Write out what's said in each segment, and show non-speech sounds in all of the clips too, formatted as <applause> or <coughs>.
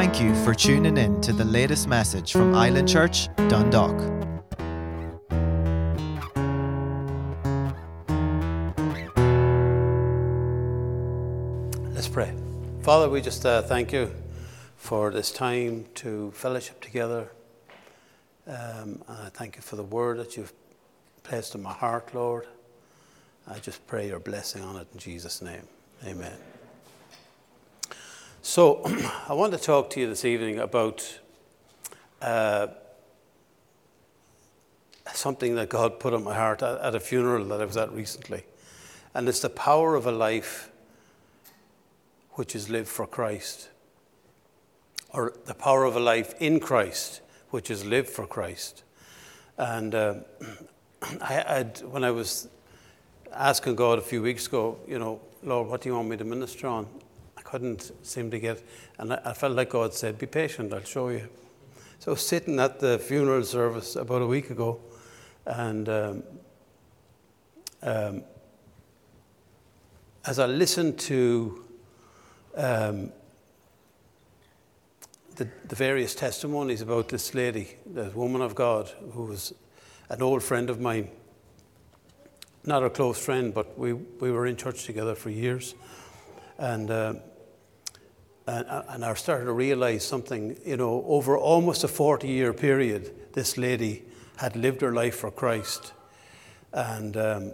thank you for tuning in to the latest message from Island Church, Dundalk. Let's pray. Father, we just uh, thank you for this time to fellowship together. Um, and I thank you for the word that you've placed in my heart, Lord. I just pray your blessing on it in Jesus' name. Amen. So, <clears throat> I want to talk to you this evening about uh, something that God put on my heart at, at a funeral that I was at recently. And it's the power of a life which is lived for Christ, or the power of a life in Christ, which is lived for Christ. And uh, <clears throat> I, when I was asking God a few weeks ago, you know, Lord, what do you want me to minister on? Couldn't seem to get, and I, I felt like God said, Be patient, I'll show you. So sitting at the funeral service about a week ago, and um, um, as I listened to um, the, the various testimonies about this lady, this woman of God, who was an old friend of mine. Not a close friend, but we, we were in church together for years. And, uh, and, and I started to realize something, you know, over almost a 40 year period, this lady had lived her life for Christ. And, um,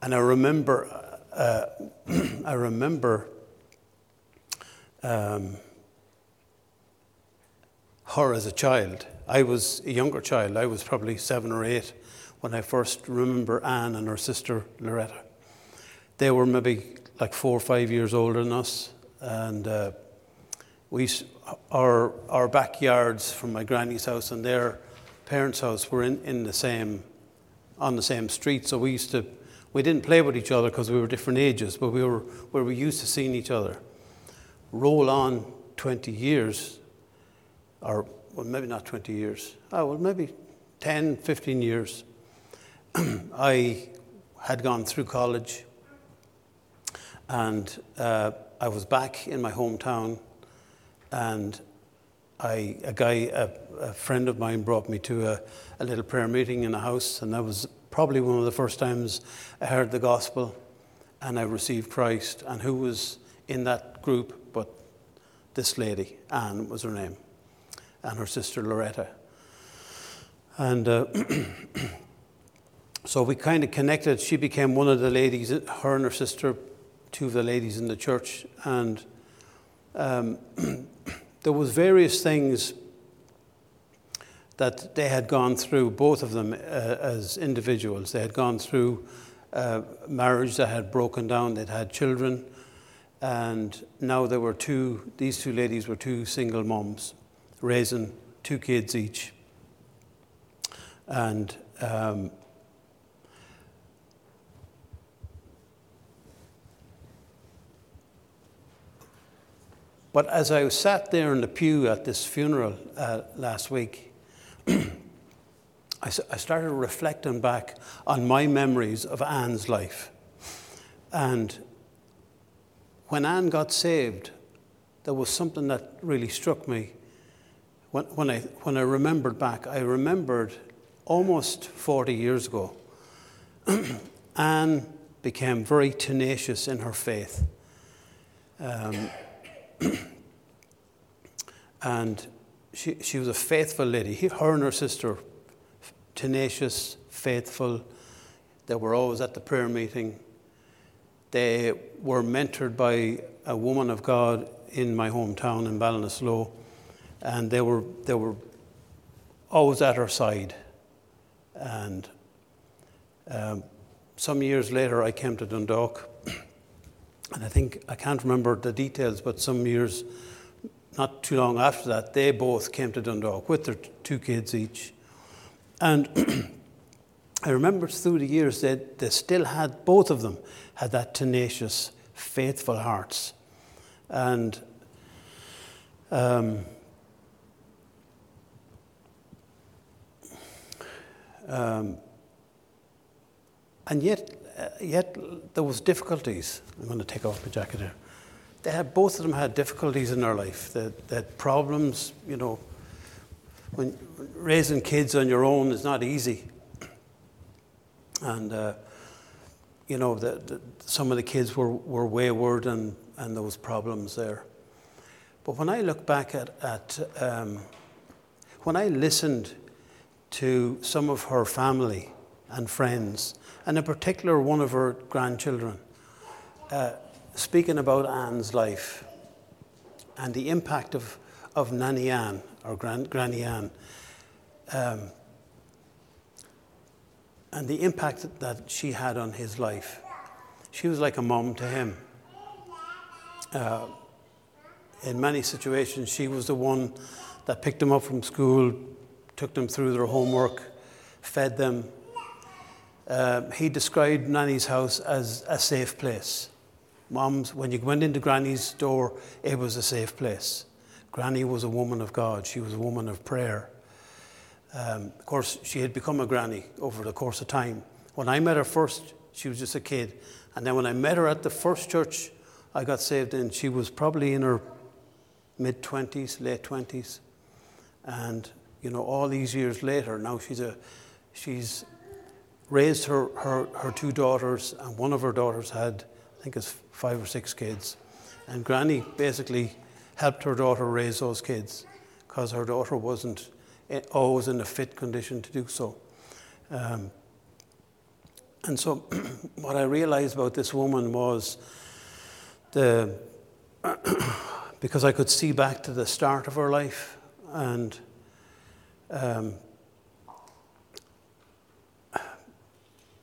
and I remember, uh, <clears throat> I remember um, her as a child. I was a younger child. I was probably seven or eight when I first remember Anne and her sister Loretta. They were maybe like four or five years older than us, and uh, we, our, our backyards from my granny's house and their parents' house were in, in the same, on the same street. So we used to, we didn't play with each other because we were different ages, but we were where we used to seeing each other. Roll on 20 years, or well, maybe not 20 years, oh, well, maybe 10, 15 years. <clears throat> I had gone through college and uh, I was back in my hometown and I, a guy, a, a friend of mine brought me to a, a, little prayer meeting in a house and that was probably one of the first times I heard the gospel and I received Christ and who was in that group but this lady, Anne was her name and her sister Loretta. And uh, <clears throat> so we kind of connected. She became one of the ladies, her and her sister, two of the ladies in the church. And um, <clears throat> there was various things that they had gone through, both of them uh, as individuals. They had gone through uh, marriage that had broken down, they'd had children, and now there were two, these two ladies were two single moms raising two kids each. And um, but as I sat there in the pew at this funeral uh, last week, <clears throat> I, I started reflecting back on my memories of Anne's life. And when Anne got saved, there was something that really struck me when, when, I, when I remembered back, I remembered almost 40 years ago, <clears throat> Anne became very tenacious in her faith. Um, <clears throat> and she, she was a faithful lady. Her and her sister, tenacious, faithful. They were always at the prayer meeting. They were mentored by a woman of God in my hometown in Ballinasloe and they were, they were always at her side. And um, some years later, I came to Dundalk, and I think, I can't remember the details, but some years, not too long after that, they both came to Dundalk with their two kids each. And <clears throat> I remember through the years that they still had, both of them had that tenacious, faithful hearts. And um, Um, and yet, uh, yet there was difficulties. I'm going to take off my jacket here. they had both of them had difficulties in their life. They, they had problems, you know. When raising kids on your own is not easy, and uh, you know the, the, some of the kids were, were wayward and and there was problems there. But when I look back at at um, when I listened to some of her family and friends, and in particular one of her grandchildren, uh, speaking about Anne's life and the impact of, of Nanny Anne, or Gran, Granny Anne, um, and the impact that she had on his life. She was like a mom to him. Uh, in many situations, she was the one that picked them up from school, took them through their homework, fed them. Uh, he described Nanny's house as a safe place. Mom's, when you went into Granny's door, it was a safe place. Granny was a woman of God, she was a woman of prayer. Um, of course, she had become a granny over the course of time. When I met her first, she was just a kid. And then when I met her at the first church I got saved in, she was probably in her mid 20s, late 20s. And, you know, all these years later, now she's, a, she's raised her, her, her two daughters, and one of her daughters had, I think it's five or six kids. And Granny basically helped her daughter raise those kids because her daughter wasn't always in a fit condition to do so. Um, and so, <clears throat> what I realized about this woman was the <coughs> because I could see back to the start of her life and um,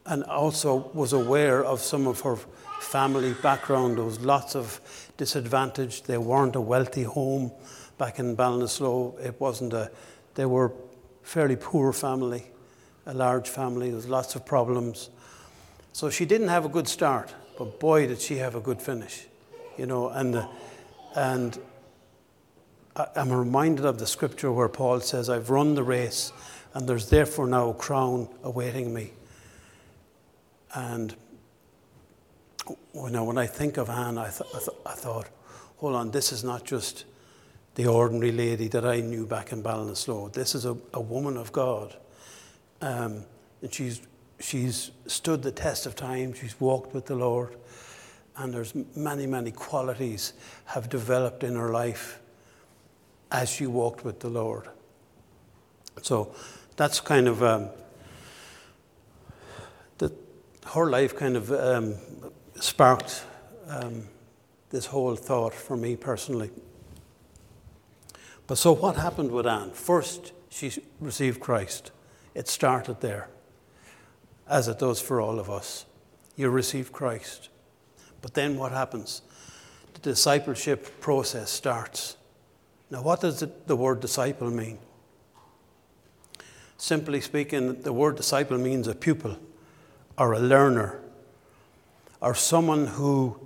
and also was aware of some of her family background. There was lots of disadvantage. They weren't a wealthy home back in Ballinasloe. It wasn't a. They were fairly poor family, a large family. There was lots of problems. So she didn't have a good start, but boy, did she have a good finish, you know. And and I'm reminded of the scripture where Paul says, "I've run the race, and there's therefore now a crown awaiting me." And you know, when I think of Anne, I, th- I, th- I, thought, hold on, this is not just the ordinary lady that I knew back in Ballinasloe. This is a, a woman of God. Um, and she's, she's stood the test of time. She's walked with the Lord. And there's many, many qualities have developed in her life as she walked with the Lord. So that's kind of um, her life kind of um, sparked um, this whole thought for me personally. But so what happened with Anne? First, she received Christ. It started there, as it does for all of us. You receive Christ. But then what happens? The discipleship process starts. Now, what does the, the word disciple mean? Simply speaking, the word disciple means a pupil or a learner or someone who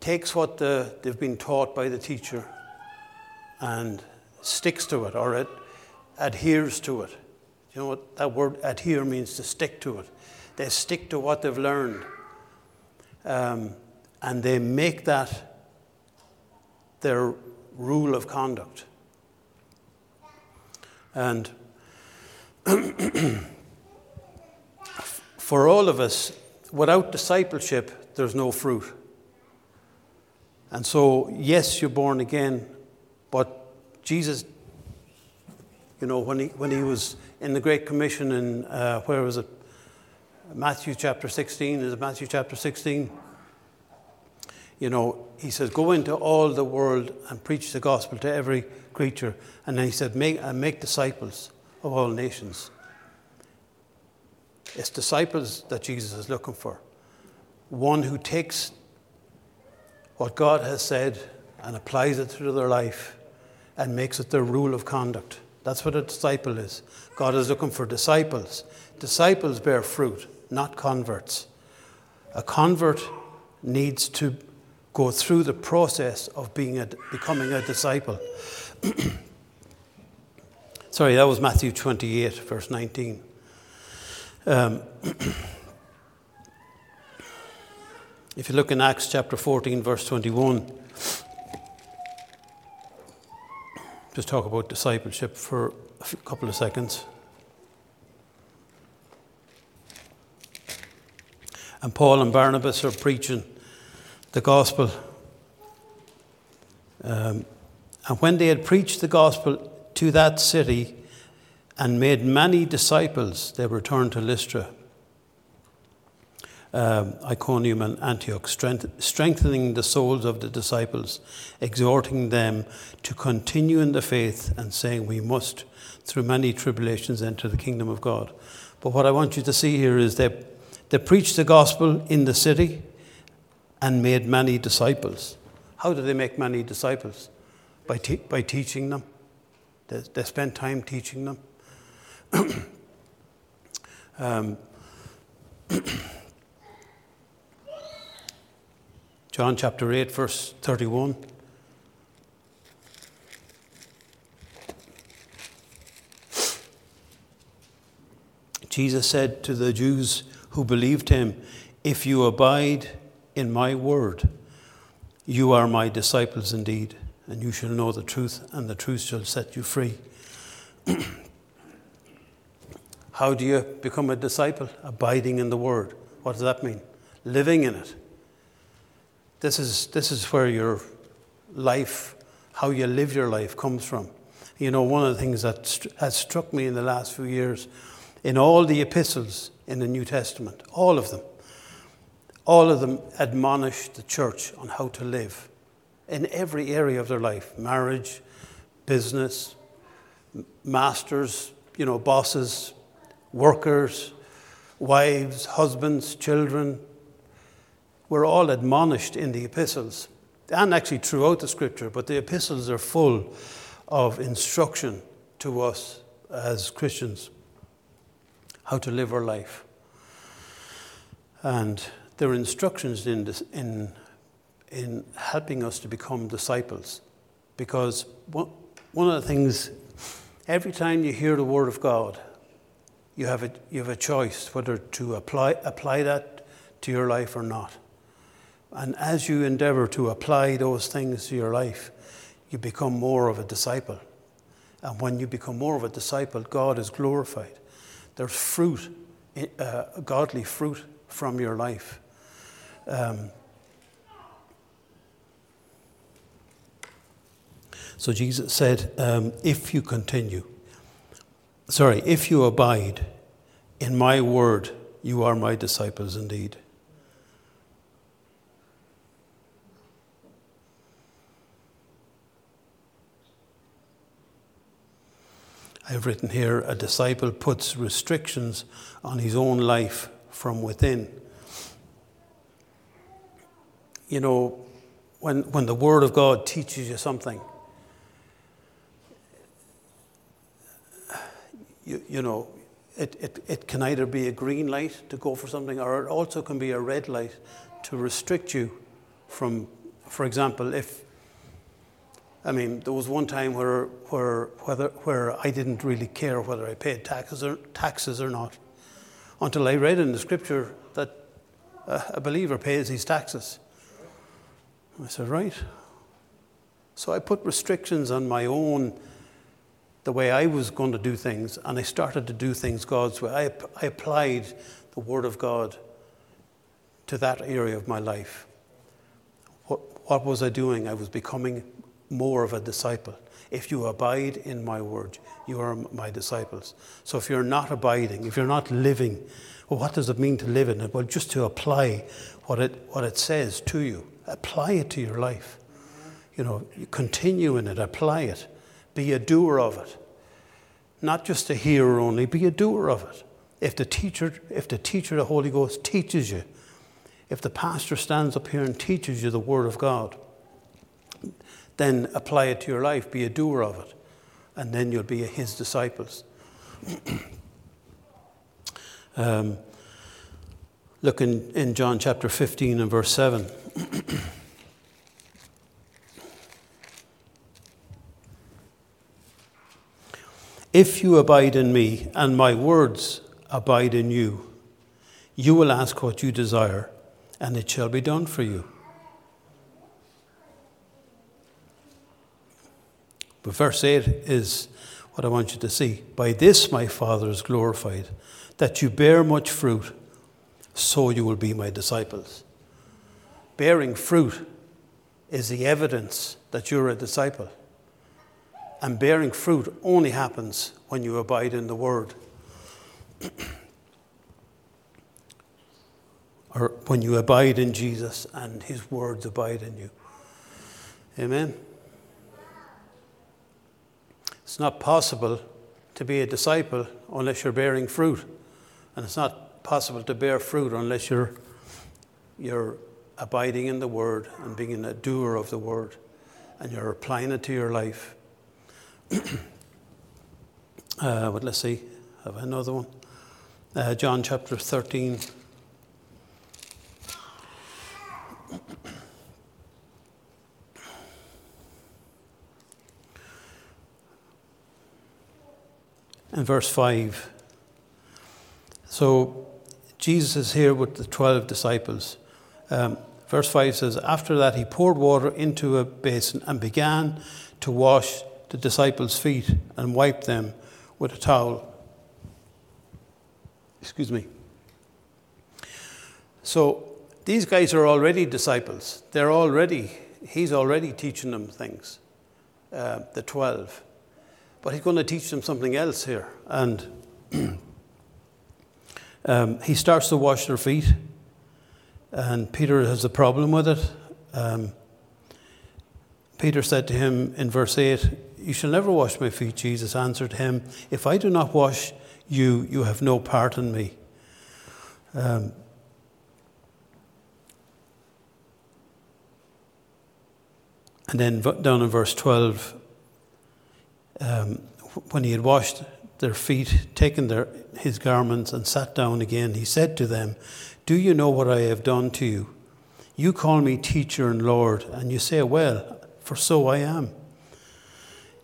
takes what the, they've been taught by the teacher and sticks to it or it adheres to it. You know what that word adhere means to stick to it. They stick to what they've learned. Um, and they make that their rule of conduct. And <clears throat> for all of us, without discipleship, there's no fruit. And so, yes, you're born again, but Jesus, you know, when he, when he was in the Great Commission in, uh, where was it? Matthew chapter 16, is it Matthew chapter 16? You know, he says, Go into all the world and preach the gospel to every creature. And then he said, Make, uh, make disciples of all nations. It's disciples that Jesus is looking for. One who takes what God has said and applies it to their life and makes it their rule of conduct. That's what a disciple is. God is looking for disciples. Disciples bear fruit, not converts. A convert needs to go through the process of being a, becoming a disciple. <clears throat> Sorry, that was Matthew 28, verse 19. Um, <clears throat> If you look in Acts chapter 14, verse 21, just talk about discipleship for a couple of seconds. And Paul and Barnabas are preaching the gospel. Um, and when they had preached the gospel to that city and made many disciples, they returned to Lystra um, Iconium and Antioch, strength, strengthening the souls of the disciples, exhorting them to continue in the faith, and saying, We must, through many tribulations, enter the kingdom of God. But what I want you to see here is they, they preached the gospel in the city and made many disciples. How do they make many disciples? By, te- by teaching them. They, they spent time teaching them. Um, <coughs> John chapter 8, verse 31. Jesus said to the Jews who believed him, If you abide in my word, you are my disciples indeed, and you shall know the truth, and the truth shall set you free. How do you become a disciple? Abiding in the word. What does that mean? Living in it. This is, this is where your life, how you live your life, comes from. You know, one of the things that st- has struck me in the last few years, in all the epistles in the New Testament, all of them, all of them admonish the church on how to live in every area of their life marriage, business, masters, you know, bosses, workers, wives, husbands, children, we're all admonished in the epistles, and actually throughout the scripture, but the epistles are full of instruction to us as Christians how to live our life. And there are instructions in, this, in, in helping us to become disciples. Because one, one of the things, every time you hear the Word of God, you have a, you have a choice whether to apply, apply that to your life or not. And as you endeavor to apply those things to your life, you become more of a disciple. And when you become more of a disciple, God is glorified. There's fruit, uh, godly fruit from your life. Um, so Jesus said, um, if you continue, sorry, if you abide in my word, you are my disciples indeed. I've written here a disciple puts restrictions on his own life from within. You know, when, when the Word of God teaches you something, you, you know, it, it, it can either be a green light to go for something or it also can be a red light to restrict you from, for example, if I mean, there was one time where, where, whether, where I didn't really care whether I paid taxes or, taxes or not until I read in the scripture that a believer pays his taxes. I said, right. So I put restrictions on my own, the way I was going to do things, and I started to do things God's way. I, I applied the Word of God to that area of my life. What, what was I doing? I was becoming more of a disciple. If you abide in my word, you are my disciples. So if you're not abiding, if you're not living, well, what does it mean to live in it? Well, just to apply what it, what it says to you, apply it to your life. You know, you continue in it, apply it, be a doer of it. Not just a hearer only, be a doer of it. If the teacher, if the teacher, the Holy Ghost, teaches you, if the pastor stands up here and teaches you the Word of God, then apply it to your life, be a doer of it, and then you'll be his disciples. <clears throat> um, look in, in John chapter 15 and verse 7. <clears throat> if you abide in me and my words abide in you, you will ask what you desire, and it shall be done for you. But verse 8 is what I want you to see. By this my Father is glorified, that you bear much fruit, so you will be my disciples. Bearing fruit is the evidence that you're a disciple. And bearing fruit only happens when you abide in the Word. <clears throat> or when you abide in Jesus and His words abide in you. Amen. It's not possible to be a disciple unless you're bearing fruit. And it's not possible to bear fruit unless you're, you're abiding in the Word and being a doer of the Word and you're applying it to your life. <clears throat> uh, but let's see, have another one? Uh, John chapter 13. <clears throat> And verse 5. So Jesus is here with the 12 disciples. Um, verse 5 says, After that, he poured water into a basin and began to wash the disciples' feet and wipe them with a towel. Excuse me. So these guys are already disciples. They're already, he's already teaching them things, uh, the 12. But he's going to teach them something else here. And <clears throat> um, he starts to wash their feet. And Peter has a problem with it. Um, Peter said to him in verse 8, You shall never wash my feet. Jesus answered him, If I do not wash you, you have no part in me. Um, and then down in verse 12, um, when he had washed their feet, taken their, his garments, and sat down again, he said to them, Do you know what I have done to you? You call me teacher and Lord, and you say, Well, for so I am.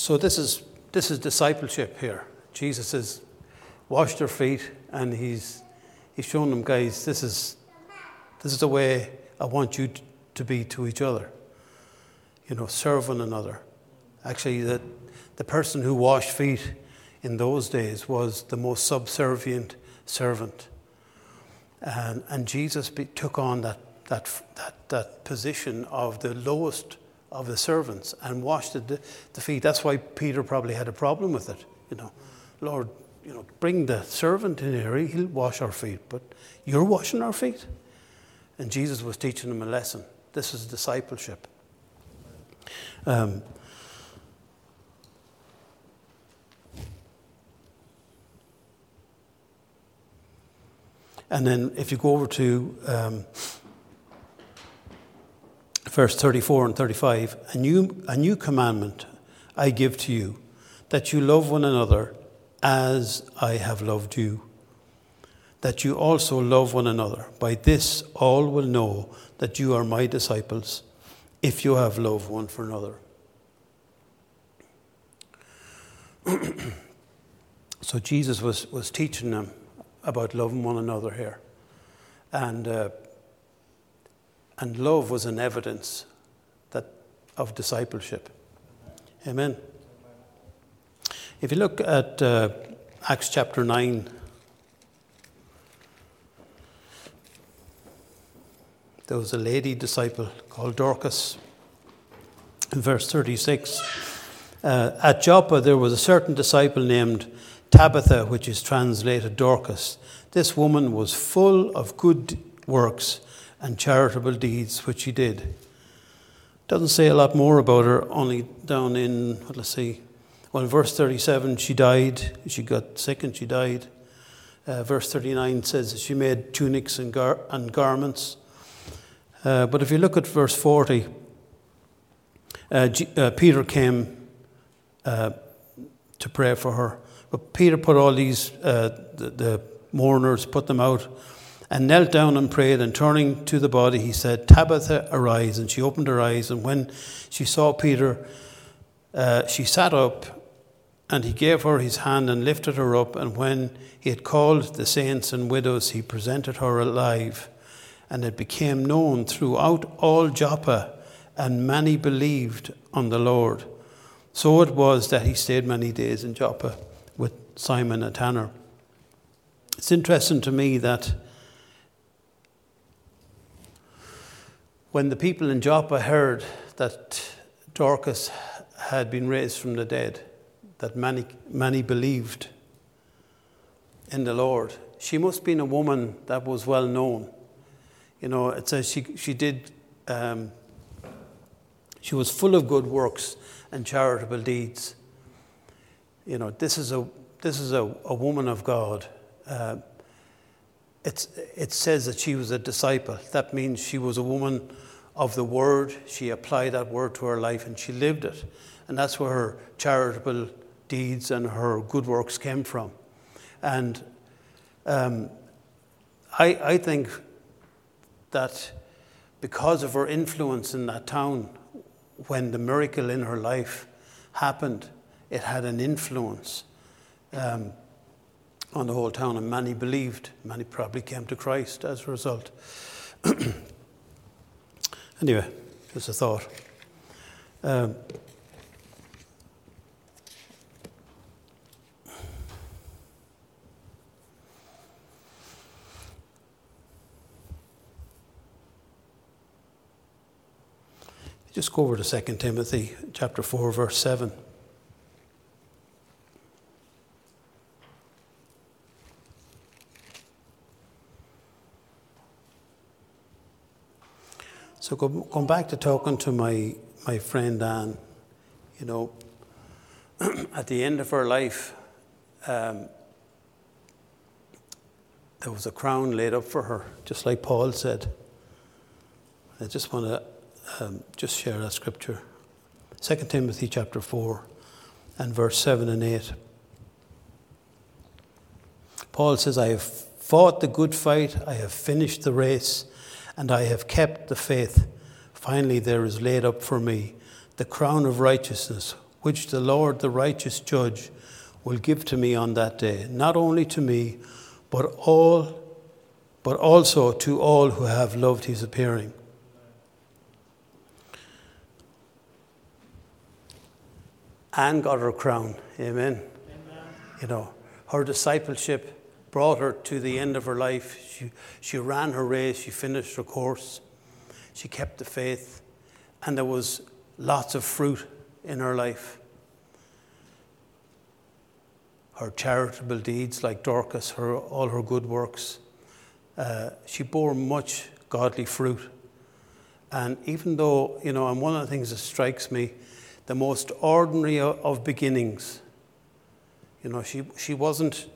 So this is this is discipleship here. Jesus has washed their feet and he's he's shown them, guys, this is this is the way I want you to be to each other you know, serve one another. Actually, the, the person who washed feet in those days was the most subservient servant. And, and Jesus be, took on that, that, that, that position of the lowest of the servants and washed the, the feet. That's why Peter probably had a problem with it. You know, Lord, you know, bring the servant in here, he'll wash our feet, but you're washing our feet. And Jesus was teaching them a lesson. This is discipleship. Um, and then if you go over to um, verse 34 and 35, a new, a new commandment I give to you, that you love one another as I have loved you, that you also love one another. By this all will know that you are my disciples if you have love one for another. <clears throat> so Jesus was, was teaching them about loving one another here. And, uh, and love was an evidence that, of discipleship. Amen. If you look at uh, Acts chapter 9, there was a lady disciple called Dorcas. In verse 36, uh, at Joppa there was a certain disciple named Tabitha, which is translated Dorcas. This woman was full of good works and charitable deeds, which she did. Doesn't say a lot more about her, only down in, let's see, well, in verse 37, she died. She got sick and she died. Uh, verse 39 says that she made tunics and, gar- and garments. Uh, but if you look at verse 40, uh, G- uh, Peter came uh, to pray for her. But Peter put all these, uh, the, the mourners, put them out and knelt down and prayed. And turning to the body, he said, Tabitha, arise. And she opened her eyes. And when she saw Peter, uh, she sat up. And he gave her his hand and lifted her up. And when he had called the saints and widows, he presented her alive. And it became known throughout all Joppa, and many believed on the Lord. So it was that he stayed many days in Joppa with Simon a tanner. It's interesting to me that when the people in Joppa heard that Dorcas had been raised from the dead, that many, many believed in the Lord. She must have been a woman that was well known. You know, it says she, she did, um, she was full of good works and charitable deeds. You know, this is a, this is a, a woman of God. Uh, it's, it says that she was a disciple. That means she was a woman of the word. She applied that word to her life and she lived it. And that's where her charitable deeds and her good works came from. And um, I, I think that because of her influence in that town, when the miracle in her life happened, it had an influence um, on the whole town, and many believed. Many probably came to Christ as a result. <clears throat> anyway, just a thought. Um, Just go over to 2 Timothy chapter 4, verse 7. So go, going back to talking to my, my friend Anne, you know, <clears throat> at the end of her life, um, there was a crown laid up for her, just like Paul said. I just want to um, just share that scripture. 2 Timothy chapter 4 and verse 7 and 8. Paul says, I have fought the good fight, I have finished the race, and I have kept the faith. Finally, there is laid up for me the crown of righteousness, which the Lord, the righteous judge, will give to me on that day, not only to me, but all but also to all who have loved his appearing. Anne got her crown. Amen. Amen. You know, her discipleship brought her to the end of her life. She, she ran her race, she finished her course, she kept the faith, and there was lots of fruit in her life. Her charitable deeds, like Dorcas, her, all her good works, uh, she bore much godly fruit. And even though, you know, and one of the things that strikes me, the most ordinary of beginnings. You know, she, she wasn't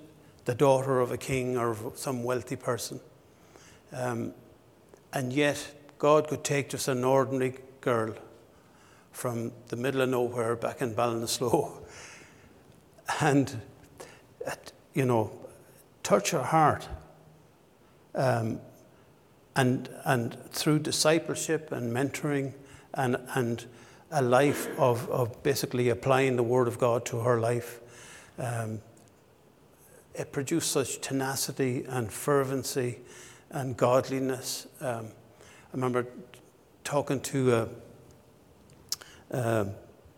the daughter of a king or some wealthy person. Um, and yet, God could take just an ordinary girl from the middle of nowhere back in Ballinasloe <laughs> and, you know, touch her heart. Um, and, and through discipleship and mentoring and, and a life of, of basically applying the Word of God to her life. Um, it produced such tenacity and fervency and godliness. Um, I remember talking to uh, uh,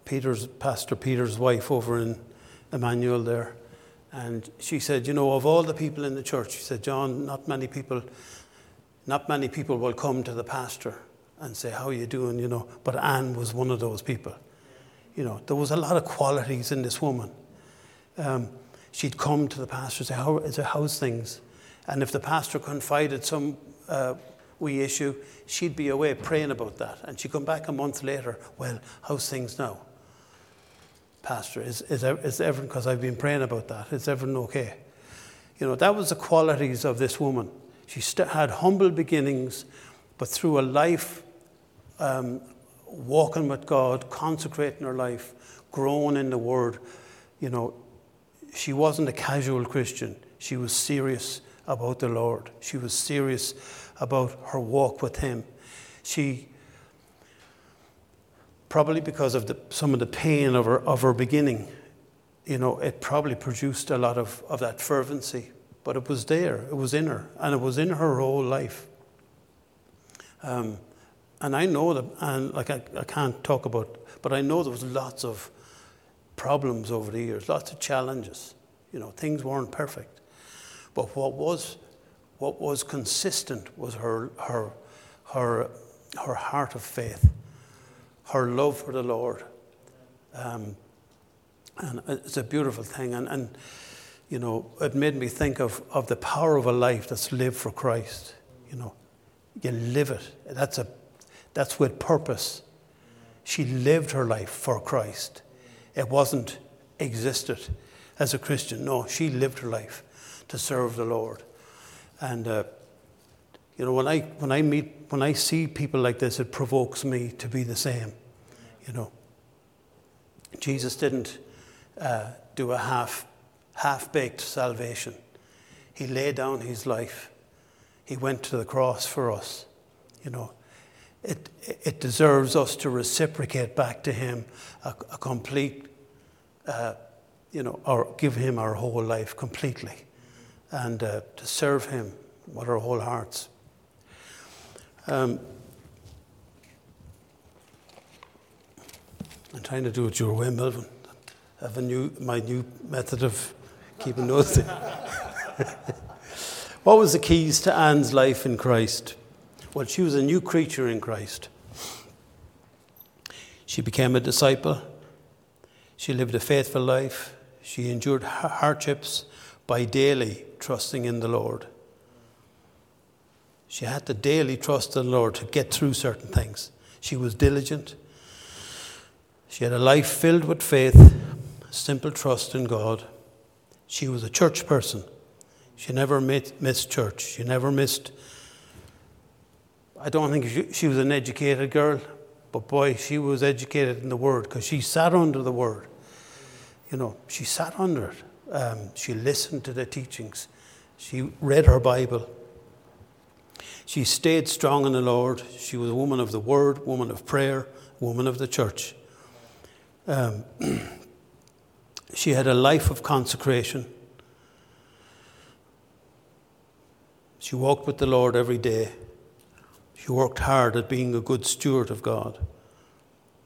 Peter's Pastor Peter's wife over in Emmanuel there, and she said, "You know, of all the people in the church, she said, John, not many people, not many people will come to the pastor and say, How are you doing? You know. But Anne was one of those people. You know, there was a lot of qualities in this woman. Um, she'd come to the pastor and say, it, how's things? And if the pastor confided some uh, wee issue, she'd be away praying about that. And she'd come back a month later, Well, how's things now? Pastor, is, is, is everything, because I've been praying about that, is everything okay? You know, that was the qualities of this woman. She st- had humble beginnings, but through a life um, walking with God, consecrating her life, growing in the Word, you know, she wasn't a casual Christian. She was serious about the Lord. She was serious about her walk with Him. She, probably because of the, some of the pain of her, of her beginning, you know, it probably produced a lot of, of that fervency. But it was there, it was in her, and it was in her whole life. Um, and I know that, and like I, I can't talk about, but I know there was lots of problems over the years, lots of challenges. You know, things weren't perfect. But what was, what was consistent was her, her, her, her heart of faith, her love for the Lord. Um, and it's a beautiful thing. And, and, you know, it made me think of, of the power of a life that's lived for Christ. You know, you live it. That's, a, that's with purpose. She lived her life for Christ. It wasn't existed as a Christian. No, she lived her life to serve the Lord. And uh, you know, when I when I meet when I see people like this, it provokes me to be the same. You know, Jesus didn't uh, do a half half baked salvation. He laid down his life. He went to the cross for us. You know, it it deserves us to reciprocate back to him a, a complete. Uh, you know, or give him our whole life completely and uh, to serve Him with our whole hearts. Um, I'm trying to do it your way, Melvin. I have a new, my new method of keeping notes. <laughs> what was the keys to Anne's life in Christ? Well, she was a new creature in Christ. She became a disciple. She lived a faithful life. She endured hardships by daily trusting in the Lord. She had to daily trust the Lord to get through certain things. She was diligent. She had a life filled with faith, simple trust in God. She was a church person. She never missed church. She never missed. I don't think she, was an educated girl, but boy, she was educated in the Word because she sat under the Word. You know, she sat under it. Um, she listened to the teachings. She read her Bible. She stayed strong in the Lord. She was a woman of the Word, woman of prayer, woman of the church. Um, <clears throat> she had a life of consecration. She walked with the Lord every day. She worked hard at being a good steward of God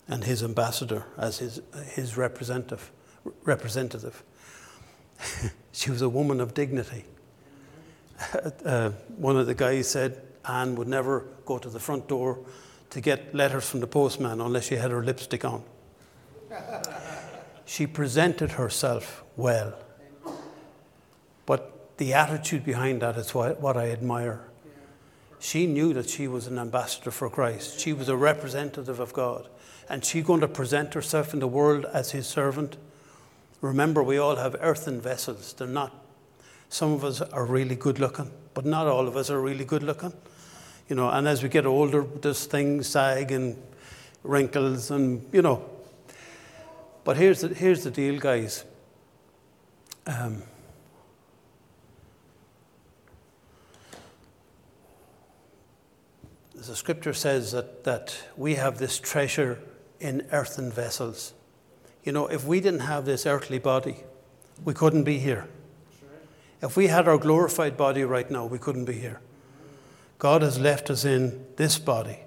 and his ambassador as his, his representative. representative. <laughs> she was a woman of dignity. <laughs> Uh, one of the guys said Anne would never go to the front door to get letters from the postman unless she had her lipstick on. she presented herself well. But the attitude behind that is what I admire. She knew that she was an ambassador for Christ. She was a representative of God. And she going to present herself in the world as his servant Remember, we all have earthen vessels. They're not, some of us are really good looking, but not all of us are really good looking. You know, and as we get older, there's things sag and wrinkles and, you know. But here's the, here's the deal, guys. Um, the scripture says that, that we have this treasure in earthen vessels. You know, if we didn't have this earthly body, we couldn't be here. If we had our glorified body right now, we couldn't be here. God has left us in this body.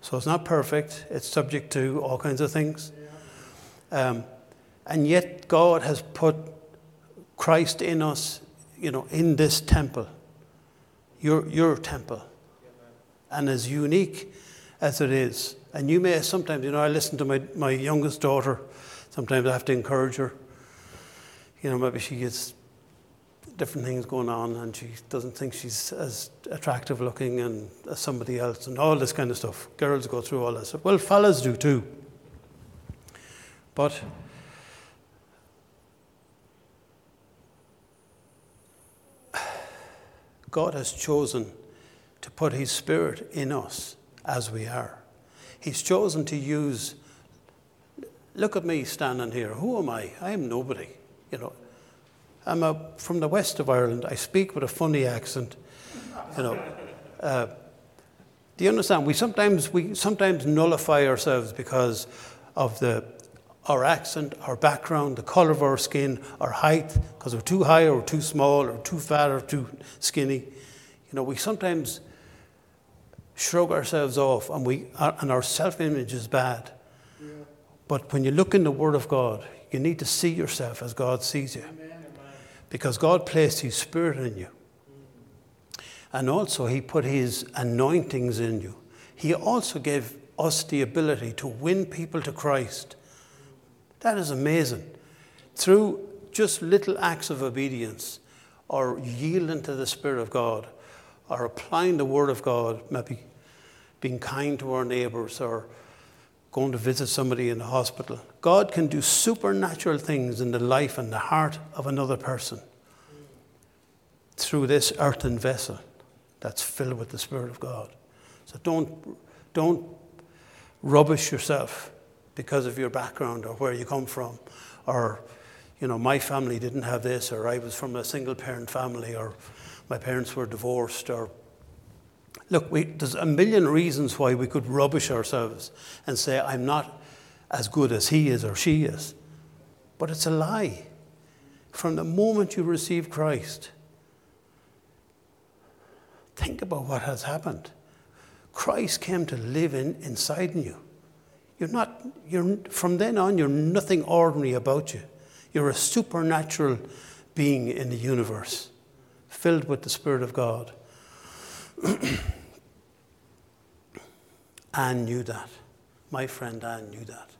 So it's not perfect, it's subject to all kinds of things. Um, and yet, God has put Christ in us, you know, in this temple, your, your temple. And as unique as it is, and you may sometimes, you know, I listen to my, my youngest daughter Sometimes I have to encourage her. You know, maybe she gets different things going on and she doesn't think she's as attractive looking and as somebody else and all this kind of stuff. Girls go through all this. Well, fellas do too. But God has chosen to put His Spirit in us as we are. He's chosen to use. Look at me standing here. Who am I? I am nobody. You know, I'm a, from the west of Ireland. I speak with a funny accent. You know, uh, do you understand? We sometimes we sometimes nullify ourselves because of the our accent, our background, the colour of our skin, our height, because we're too high or too small or too fat or too skinny. You know, we sometimes shrug ourselves off and, we, uh, and our self image is bad. Yeah. But when you look in the Word of God, you need to see yourself as God sees you. Amen. Because God placed His Spirit in you. And also, He put His anointings in you. He also gave us the ability to win people to Christ. That is amazing. Through just little acts of obedience or yielding to the Spirit of God or applying the Word of God, maybe being kind to our neighbours or going to visit somebody in the hospital. God can do supernatural things in the life and the heart of another person through this earthen vessel that's filled with the Spirit of God. So don't, don't rubbish yourself because of your background or where you come from or you know my family didn't have this or I was from a single parent family or my parents were divorced or look we, there's a million reasons why we could rubbish ourselves and say I'm not as good as he is or she is but it's a lie from the moment you receive Christ think about what has happened Christ came to live in, inside in you. You're not, you're, from then on, you're nothing ordinary about you. You're a supernatural being in the universe, filled with the Spirit of God. <clears throat> Anne knew that. My friend Anne knew that.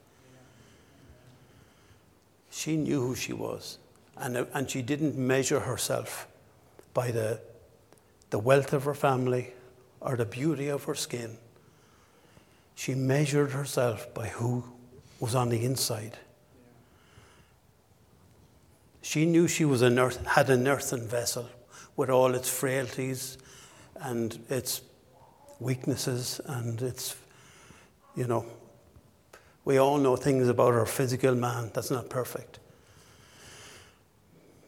She knew who she was. And, uh, and she didn't measure herself by the, the wealth of her family or the beauty of her skin. She measured herself by who was on the inside. She knew she was an earth, had an earthen vessel with all its frailties and its weaknesses and its, you know, we all know things about our physical man that's not perfect.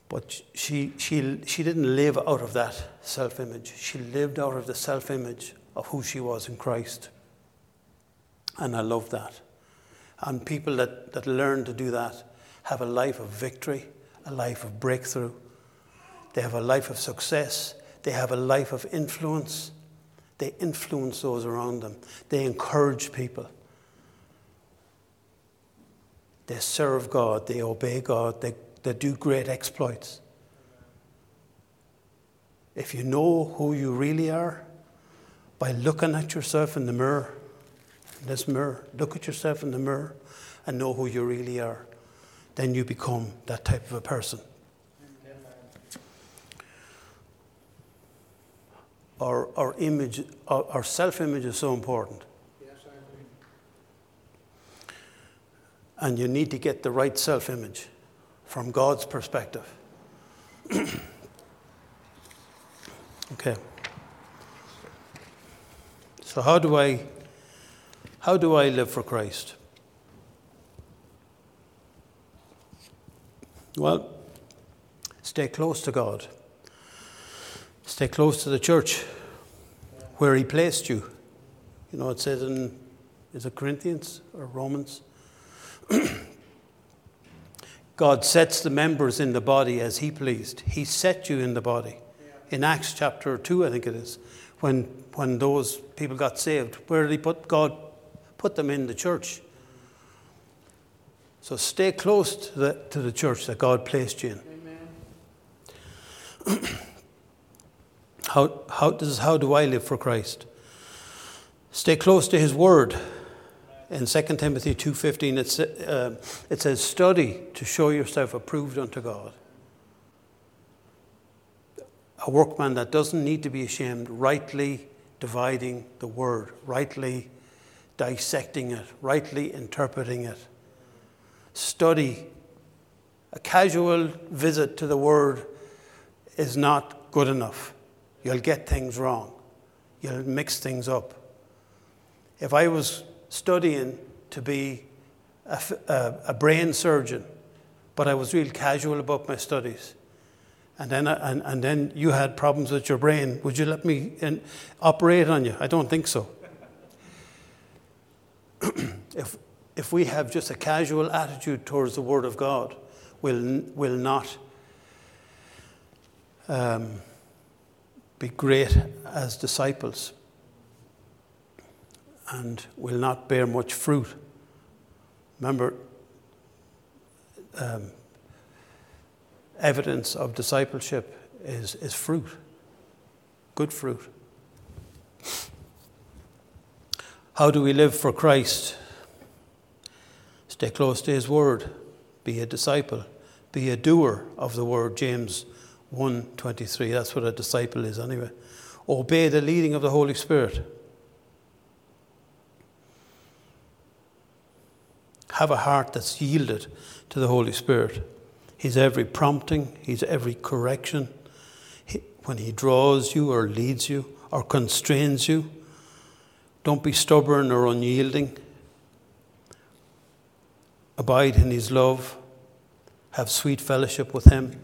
But she, she, she didn't live out of that self image. She lived out of the self image of who she was in Christ. And I love that. And people that, that learn to do that have a life of victory, a life of breakthrough. They have a life of success. They have a life of influence. They influence those around them. They encourage people. They serve God. They obey God. They that do great exploits. If you know who you really are, by looking at yourself in the mirror, in this mirror, look at yourself in the mirror and know who you really are, then you become that type of a person. Our, our image, our, our self image is so important. Yes, I agree. And you need to get the right self image from God's perspective. <clears throat> okay. So how do I how do I live for Christ? Well, stay close to God. Stay close to the church where he placed you. You know, it says in is it Corinthians or Romans? <clears throat> God sets the members in the body as He pleased. He set you in the body. In Acts chapter 2, I think it is, when, when those people got saved, where did He put God? Put them in the church. So stay close to the, to the church that God placed you in. <clears throat> how, how, this is how do I live for Christ? Stay close to His Word in 2 Timothy 2.15, it, uh, it says, study to show yourself approved unto God. A workman that doesn't need to be ashamed, rightly dividing the word, rightly dissecting it, rightly interpreting it. Study. A casual visit to the word is not good enough. You'll get things wrong. You'll mix things up. If I was studying to be a, a, a brain surgeon, but I was real casual about my studies, and then, and, and then you had problems with your brain, would you let me in, operate on you? I don't think so. <clears throat> if, if we have just a casual attitude towards the Word of God, we'll, we'll not um, be great as disciples and will not bear much fruit. Remember, um, evidence of discipleship is, is fruit, good fruit. How do we live for Christ? Stay close to His Word, be a disciple, be a doer of the Word. James 1:23. That's what a disciple is, anyway. Obey the leading of the Holy Spirit. Have a heart that's yielded to the Holy Spirit. He's every prompting, He's every correction. He, when He draws you or leads you or constrains you, don't be stubborn or unyielding. Abide in His love. Have sweet fellowship with Him.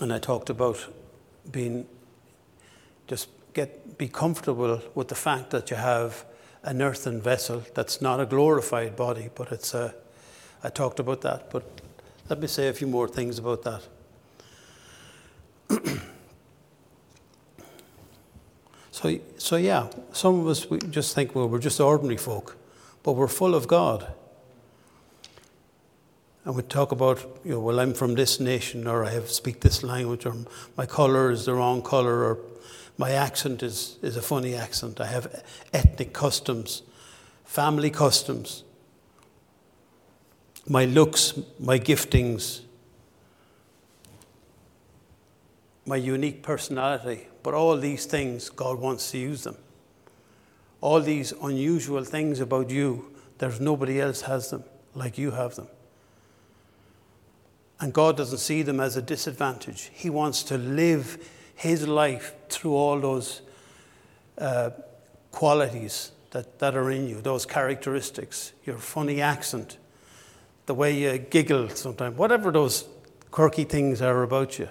And I talked about being just get be comfortable with the fact that you have an earthen vessel that's not a glorified body, but it's a. I talked about that, but let me say a few more things about that. <clears throat> so, so yeah, some of us we just think well we're just ordinary folk, but we're full of God. And we talk about, you know, well, I'm from this nation, or I have speak this language, or my color is the wrong color, or my accent is, is a funny accent. I have ethnic customs, family customs, my looks, my giftings, my unique personality. But all these things, God wants to use them. All these unusual things about you, there's nobody else has them like you have them. And God doesn't see them as a disadvantage. He wants to live His life through all those uh, qualities that, that are in you, those characteristics, your funny accent, the way you giggle sometimes, whatever those quirky things are about you.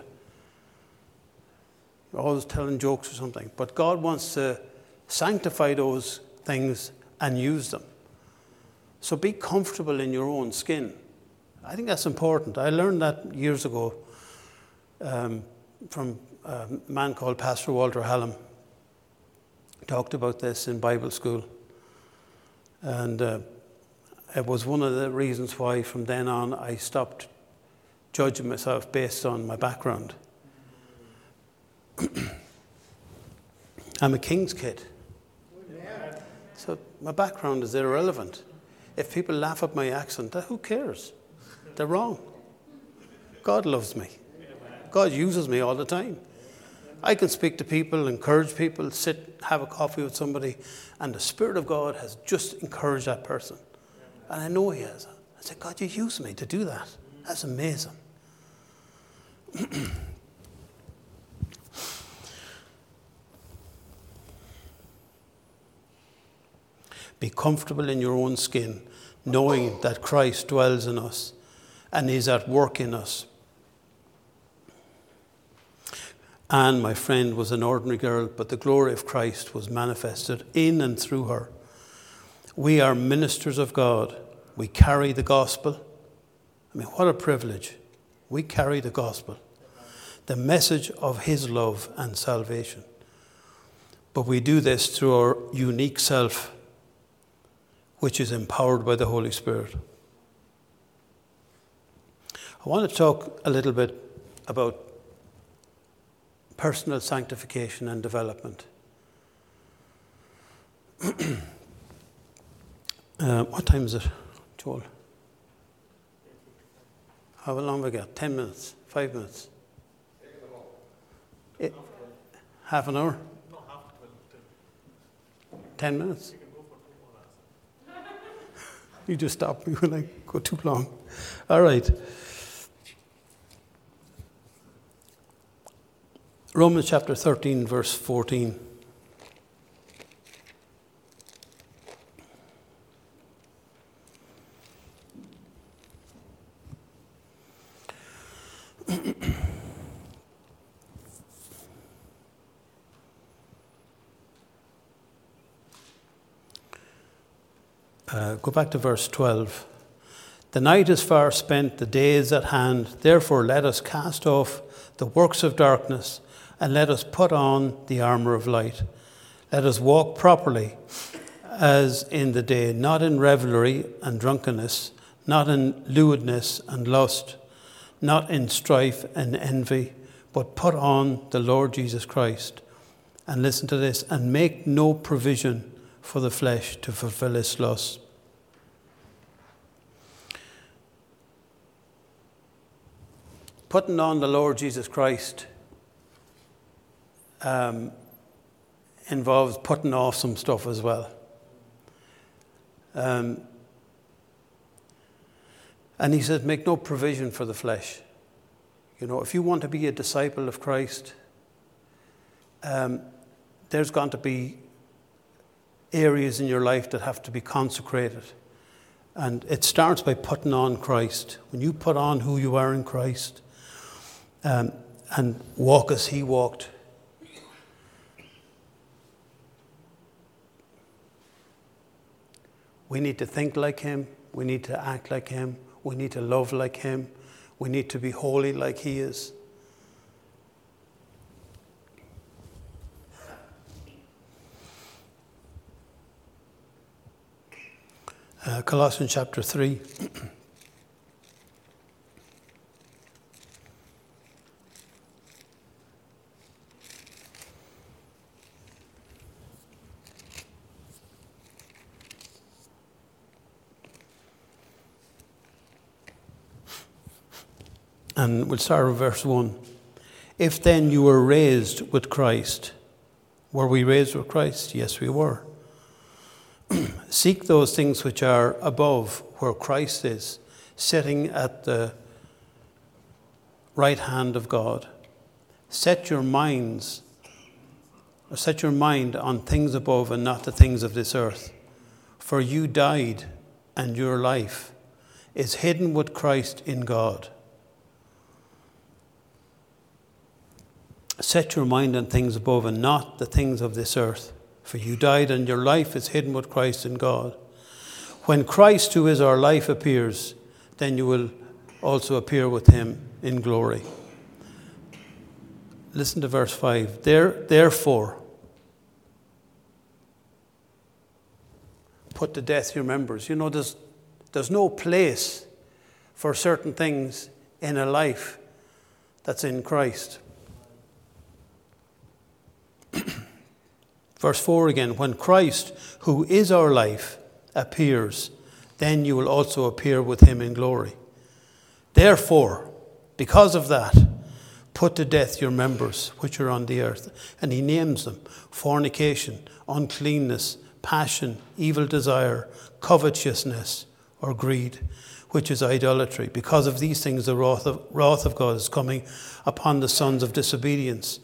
You're always telling jokes or something. But God wants to sanctify those things and use them. So be comfortable in your own skin. I think that's important. I learned that years ago um, from a man called Pastor Walter Hallam. Talked about this in Bible school. And uh, it was one of the reasons why from then on I stopped judging myself based on my background. <clears throat> I'm a king's kid. So my background is irrelevant. If people laugh at my accent, who cares? They're wrong. God loves me. God uses me all the time. I can speak to people, encourage people, sit, have a coffee with somebody, and the Spirit of God has just encouraged that person. And I know He has. I said, God, you use me to do that. That's amazing. <clears throat> Be comfortable in your own skin, knowing that Christ dwells in us and is at work in us. Anne, my friend, was an ordinary girl, but the glory of Christ was manifested in and through her. We are ministers of God. We carry the gospel. I mean, what a privilege. We carry the gospel, the message of His love and salvation. But we do this through our unique self, which is empowered by the Holy Spirit. I want to talk a little bit about personal sanctification and development. <clears throat> uh, what time is it, Joel? How long have we got? Ten minutes? Five minutes? It, half an hour? 10 minutes? <laughs> You just stop me when I go too long. All right. Romans chapter 13, verse 14. <clears throat> Uh, go back to verse 12. The night is far spent, the day is at hand. Therefore, let us cast off the works of darkness and let us put on the armour of light. Let us walk properly as in the day, not in revelry and drunkenness, not in lewdness and lust, not in strife and envy, but put on the Lord Jesus Christ. And listen to this and make no provision for the flesh to fulfill its lusts. Putting on the Lord Jesus Christ um, involves putting off some stuff as well. Um, and he says, make no provision for the flesh. You know, if you want to be a disciple of Christ, um, there's going to be areas in your life that have to be consecrated. And it starts by putting on Christ. When you put on who you are in Christ um, and walk as He walked, we need to think like Him, we need to act like Him, we need to love like Him, we need to be holy like He is. Uh, Colossians chapter 3. <clears throat> and we'll start with verse 1. If then you were raised with Christ, were we raised with Christ? Yes, we were. <clears throat> Seek those things which are above where Christ is, sitting at the right hand of God. Set your minds, or set your mind on things above and not the things of this earth. For you died, and your life is hidden with Christ in God. Set your mind on things above and not the things of this earth. For you died, and your life is hidden with Christ in God. When Christ, who is our life, appears, then you will also appear with him in glory. Listen to verse 5. There, therefore, put to death your members. You know, there's, there's no place for certain things in a life that's in Christ. Verse 4 again When Christ, who is our life, appears, then you will also appear with him in glory. Therefore, because of that, put to death your members which are on the earth. And he names them fornication, uncleanness, passion, evil desire, covetousness, or greed, which is idolatry. Because of these things, the wrath of, wrath of God is coming upon the sons of disobedience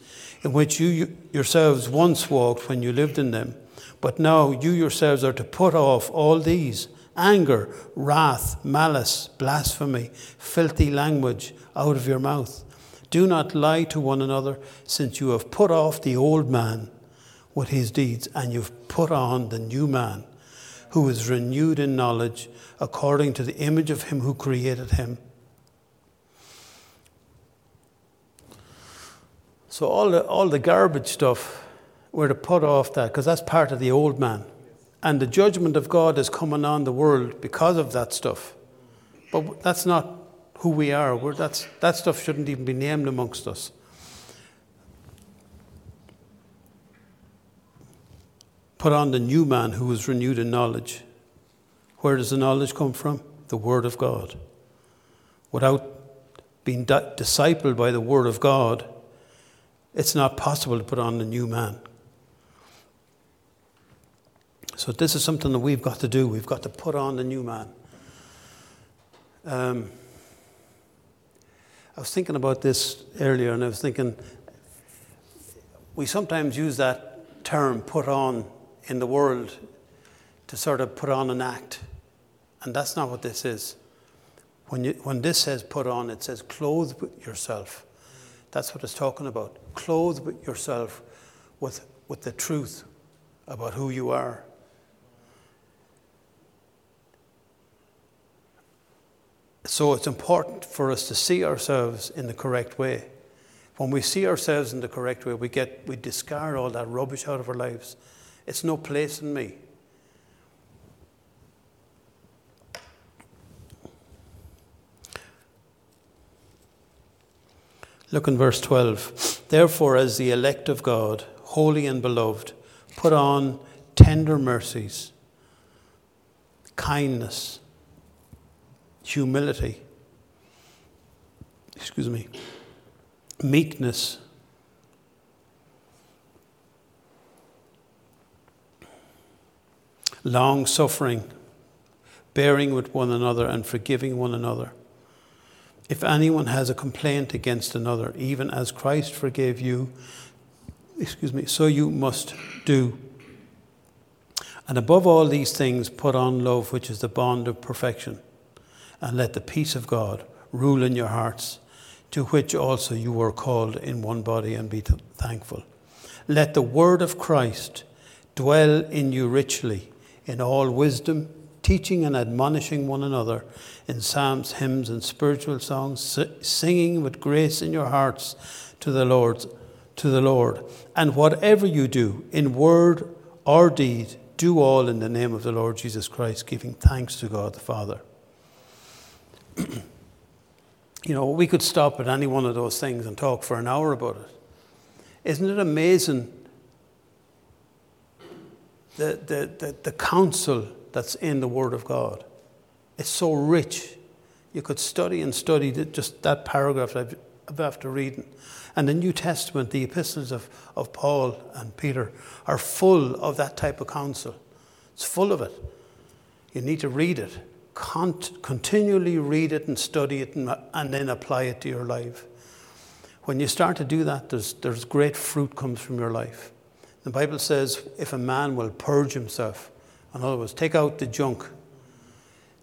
in which you yourselves once walked when you lived in them. But now you yourselves are to put off all these anger, wrath, malice, blasphemy, filthy language out of your mouth. Do not lie to one another, since you have put off the old man with his deeds, and you've put on the new man, who is renewed in knowledge according to the image of him who created him. So all the, all the garbage stuff, we're to put off that because that's part of the old man. And the judgment of God is coming on the world because of that stuff. But that's not who we are. We're, that's, that stuff shouldn't even be named amongst us. Put on the new man who is renewed in knowledge. Where does the knowledge come from? The Word of God. Without being di- discipled by the Word of God, it's not possible to put on a new man. So, this is something that we've got to do. We've got to put on the new man. Um, I was thinking about this earlier, and I was thinking we sometimes use that term put on in the world to sort of put on an act. And that's not what this is. When, you, when this says put on, it says clothe yourself. That's what it's talking about. Clothe yourself with, with the truth about who you are. So it's important for us to see ourselves in the correct way. When we see ourselves in the correct way, we get we discard all that rubbish out of our lives. It's no place in me. Look in verse 12. Therefore, as the elect of God, holy and beloved, put on tender mercies, kindness, humility, excuse me, meekness, long suffering, bearing with one another and forgiving one another. If anyone has a complaint against another, even as Christ forgave you, excuse me, so you must do. And above all these things, put on love, which is the bond of perfection. And let the peace of God rule in your hearts, to which also you were called in one body, and be thankful. Let the word of Christ dwell in you richly, in all wisdom teaching and admonishing one another in psalms, hymns, and spiritual songs, singing with grace in your hearts to the Lord, to the Lord. And whatever you do, in word or deed, do all in the name of the Lord Jesus Christ, giving thanks to God the Father. <clears throat> you know, we could stop at any one of those things and talk for an hour about it. Isn't it amazing the, the, the, the counsel that's in the Word of God. It's so rich. You could study and study just that paragraph after reading. And the New Testament, the epistles of, of Paul and Peter, are full of that type of counsel. It's full of it. You need to read it. Cont- continually read it and study it and, and then apply it to your life. When you start to do that, there's, there's great fruit comes from your life. The Bible says if a man will purge himself, in other words, take out the junk,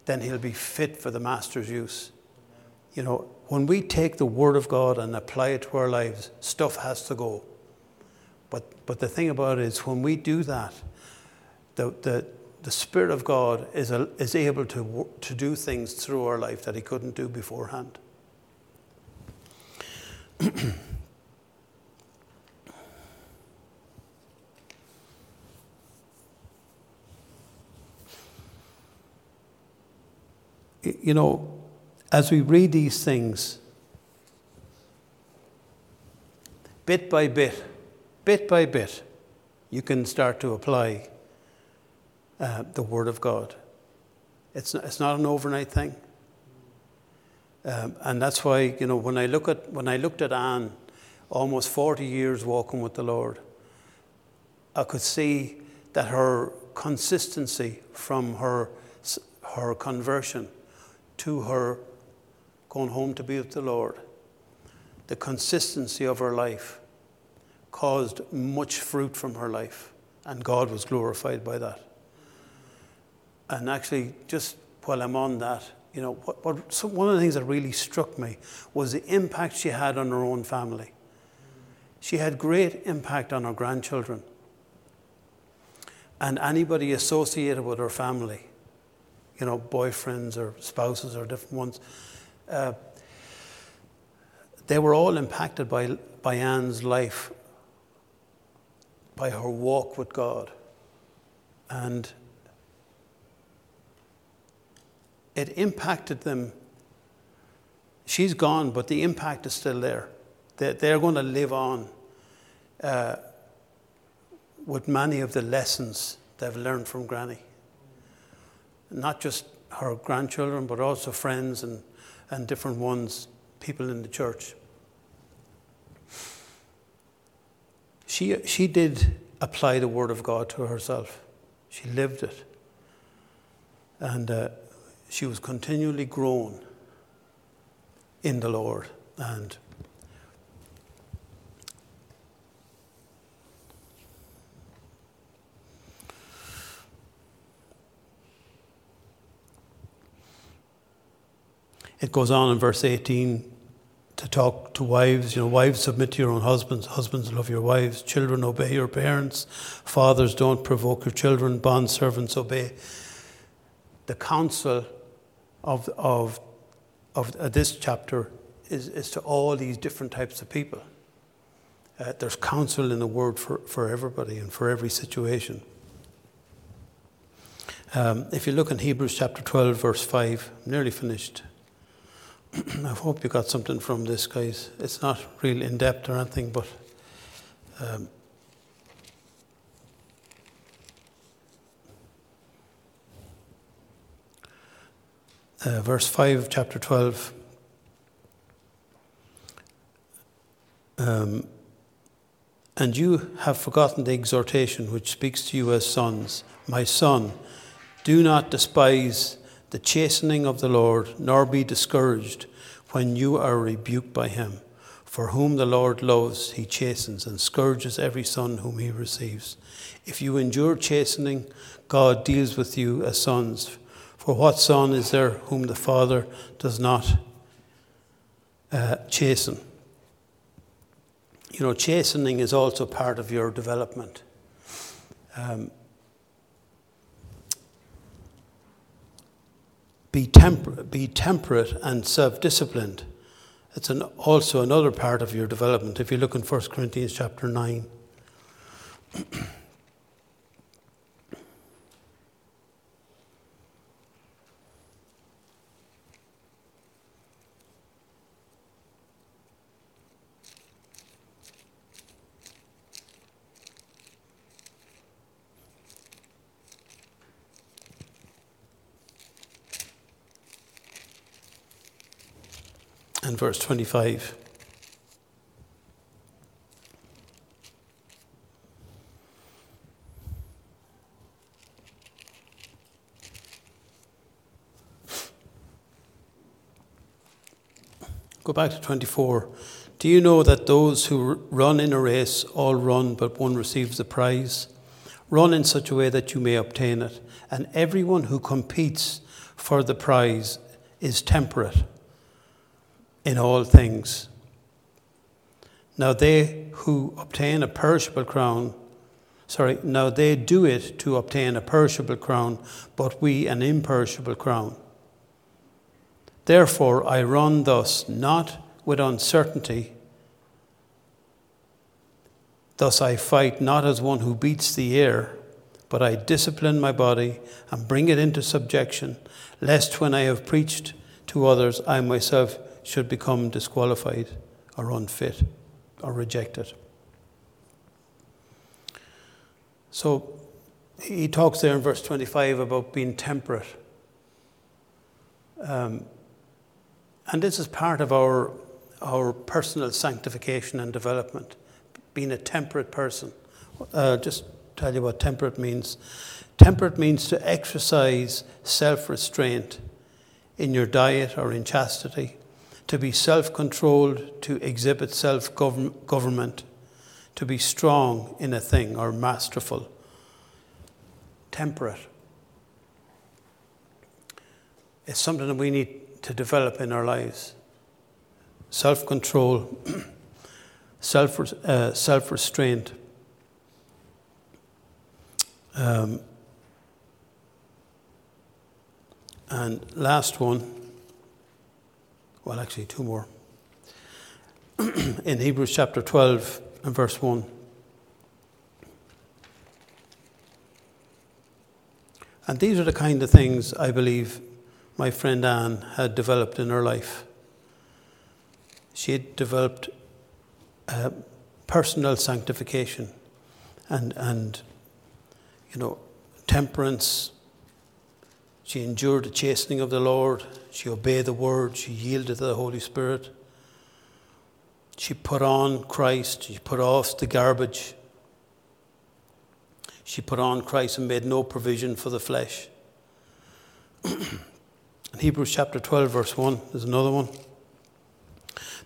then he'll be fit for the master's use. You know, when we take the word of God and apply it to our lives, stuff has to go. But, but the thing about it is, when we do that, the, the, the Spirit of God is, a, is able to, to do things through our life that He couldn't do beforehand. <clears throat> you know, as we read these things, bit by bit, bit by bit, you can start to apply uh, the Word of God. It's not, it's not an overnight thing. Um, and that's why, you know, when I, look at, when I looked at Anne, almost 40 years walking with the Lord, I could see that her consistency from her, her conversion to her going home to be with the Lord, the consistency of her life caused much fruit from her life, and God was glorified by that. And actually, just while I'm on that, you know, what, what, so one of the things that really struck me was the impact she had on her own family. She had great impact on her grandchildren and anybody associated with her family you know, boyfriends or spouses or different ones. Uh, they were all impacted by, by Anne's life, by her walk with God. And it impacted them. She's gone, but the impact is still there. They're, they're going to live on uh, with many of the lessons they've learned from Granny not just her grandchildren, but also friends and, and different ones, people in the church. She, she did apply the Word of God to herself. She lived it. And uh, she was continually grown in the Lord. And it goes on in verse 18 to talk to wives. You know, wives, submit to your own husbands. Husbands, love your wives. Children, obey your parents. Fathers, don't provoke your children. Bond servants, obey. The counsel of, of, of uh, this chapter is, is to all these different types of people. Uh, there's counsel in the word for, for everybody and for every situation. Um, if you look in Hebrews chapter 12, verse 5, I'm nearly finished. <clears throat> I hope you got something from this, guys. It's not really in depth or anything, but um, uh, verse 5 chapter 12. Um, and you have forgotten the exhortation which speaks to you as sons. My son, do not despise the chastening of the Lord, nor be discouraged when you are rebuked by him. For whom the Lord loves, he chastens and scourges every son whom he receives. If you endure chastening, God deals with you as sons. For what son is there whom the Father does not uh, chasten? You know, chastening is also part of your development. Um, be, temper- be temperate and self disciplined. It's an, also another part of your development. If you look in 1 Corinthians chapter 9. <clears throat> and verse 25. Go back to 24. Do you know that those who run in a race all run, but one receives the prize? Run in such a way that you may obtain it. And everyone who competes for the prize is temperate in all things. Now they who obtain a perishable crown, sorry, now they do it to obtain a perishable crown, but we an imperishable crown. Therefore I run thus, not with uncertainty. Thus I fight not as one who beats the air, but I discipline my body and bring it into subjection, lest when I have preached to others, I myself should become disqualified or unfit or rejected. So he talks there in verse 25 about being temperate. Um, and this is part of our, our personal sanctification and development, being a temperate person. Uh, just tell you what temperate means. Temperate means to exercise self restraint in your diet or in chastity, to be self controlled, to exhibit self government, to be strong in a thing or masterful, temperate. It's something that we need to develop in our lives. Self control, <clears throat> self uh, restraint. Um, and last one well, actually, two more. <clears throat> in Hebrews chapter 12 and verse 1. And these are the kind of things I believe my friend Anne had developed in her life. She had developed uh, personal sanctification and, and, you know, temperance, she endured the chastening of the Lord. She obeyed the word. She yielded to the Holy Spirit. She put on Christ. She put off the garbage. She put on Christ and made no provision for the flesh. <clears throat> In Hebrews chapter 12, verse 1, there's another one.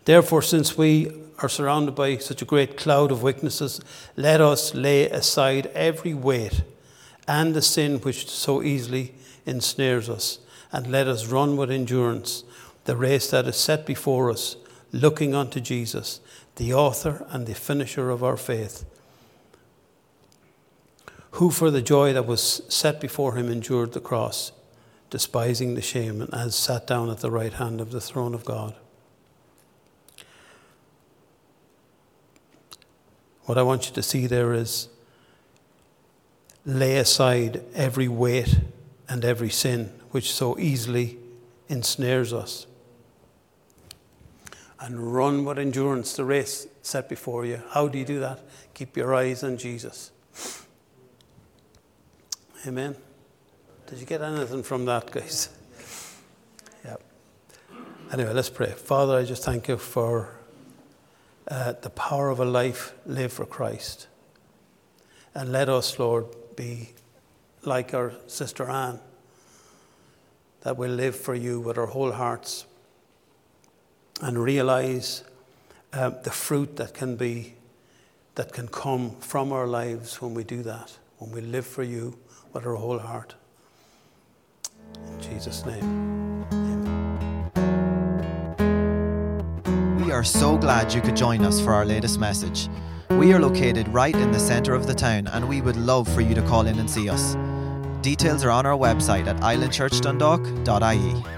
Therefore, since we are surrounded by such a great cloud of witnesses, let us lay aside every weight and the sin which so easily ensnares us, and let us run with endurance the race that is set before us, looking unto Jesus, the author and the finisher of our faith, who for the joy that was set before him endured the cross, despising the shame, and has sat down at the right hand of the throne of God. What I want you to see there is lay aside every weight and every sin which so easily ensnares us. And run with endurance the race set before you. How do you do that? Keep your eyes on Jesus. Amen. Did you get anything from that, guys? Yeah. Anyway, let's pray. Father, I just thank you for uh, the power of a life lived for Christ. And let us, Lord, be like our sister Anne, that will live for you with our whole hearts and realize uh, the fruit that can be that can come from our lives when we do that, when we live for you with our whole heart. In Jesus' name. We are so glad you could join us for our latest message. We are located right in the centre of the town and we would love for you to call in and see us. Details are on our website at islandchurchdundalk.ie.